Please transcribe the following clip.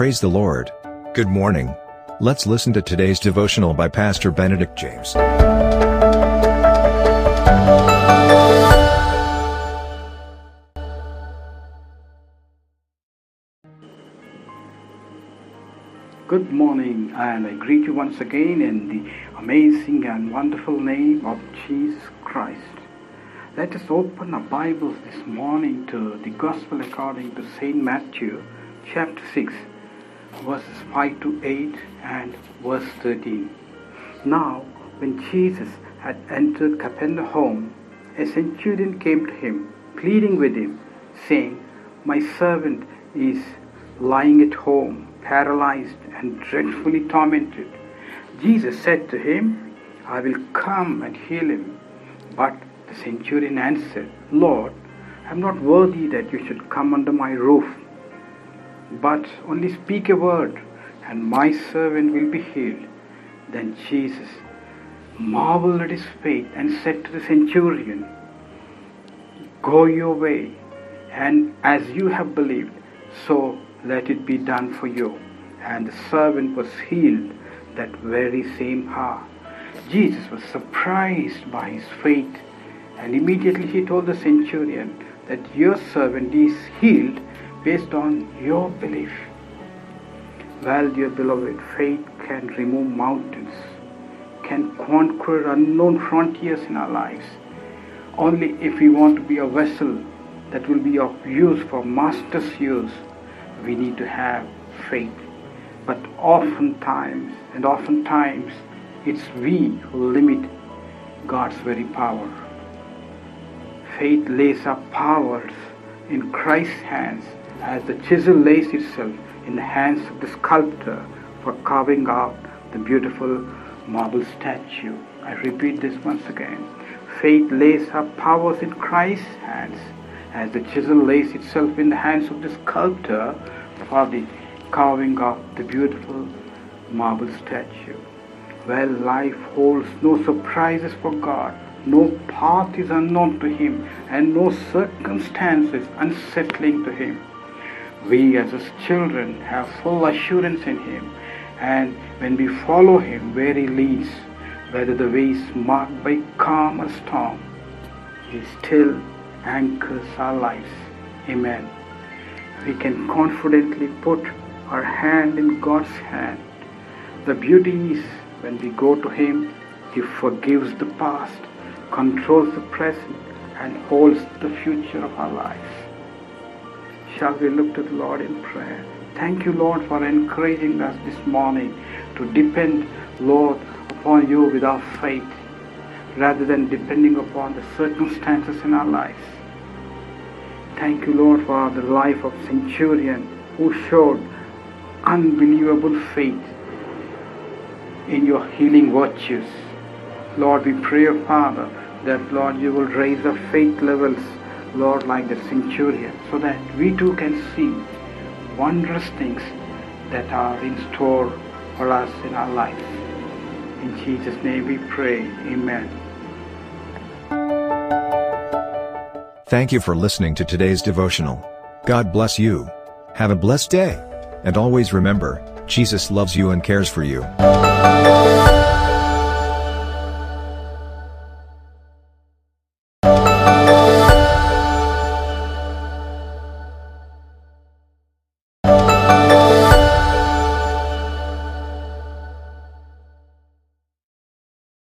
Praise the Lord. Good morning. Let's listen to today's devotional by Pastor Benedict James. Good morning, and I greet you once again in the amazing and wonderful name of Jesus Christ. Let us open our Bibles this morning to the Gospel according to St. Matthew, chapter 6, verses 5 to 8 and verse 13. Now, when Jesus had entered Capernaum, a centurion came to him, pleading with him, saying, My servant is lying at home paralyzed and dreadfully tormented. Jesus said to him, I will come and heal him. But the centurion answered, Lord, I am not worthy that you should come under my roof, but only speak a word, and my servant will be healed. Then Jesus marveled at his faith and said to the centurion, Go your way, and as you have believed, so let it be done for you. And the servant was healed that very same hour. Jesus was surprised by his faith, and immediately he told the centurion that your servant is healed based on your belief. Well, dear beloved, faith can remove mountains, can conquer unknown frontiers in our lives. Only if we want to be a vessel that will be of use for Master's use we need to have faith. But oftentimes, and oftentimes, it's we who limit God's very power. Faith lays up powers in Christ's hands as the chisel lays itself in the hands of the sculptor for carving out the beautiful marble statue. I repeat this once again. Faith lays her powers in Christ's hands as the chisel lays itself in the hands of the sculptor for the carving of the beautiful marble statue. Well, life holds no surprises for God, no path is unknown to Him, and no circumstances unsettling to Him. We as His children have full assurance in Him, and when we follow Him where He leads, whether the way is marked by calm or storm, He still anchors our lives. Amen. We can confidently put our hand in God's hand. The beauty is when we go to Him, He forgives the past, controls the present, and holds the future of our lives. Shall we look to the Lord in prayer? Thank you, Lord, for encouraging us this morning to depend, Lord, upon you with our faith rather than depending upon the circumstances in our lives. Thank you, Lord, for the life of Centurion who showed unbelievable faith in your healing virtues. Lord, we pray, Father, that, Lord, you will raise the faith levels, Lord, like the centurion, so that we too can see wondrous things that are in store for us in our lives. In Jesus' name we pray. Amen. Thank you for listening to today's devotional. God bless you. Have a blessed day. And always remember, Jesus loves you and cares for you.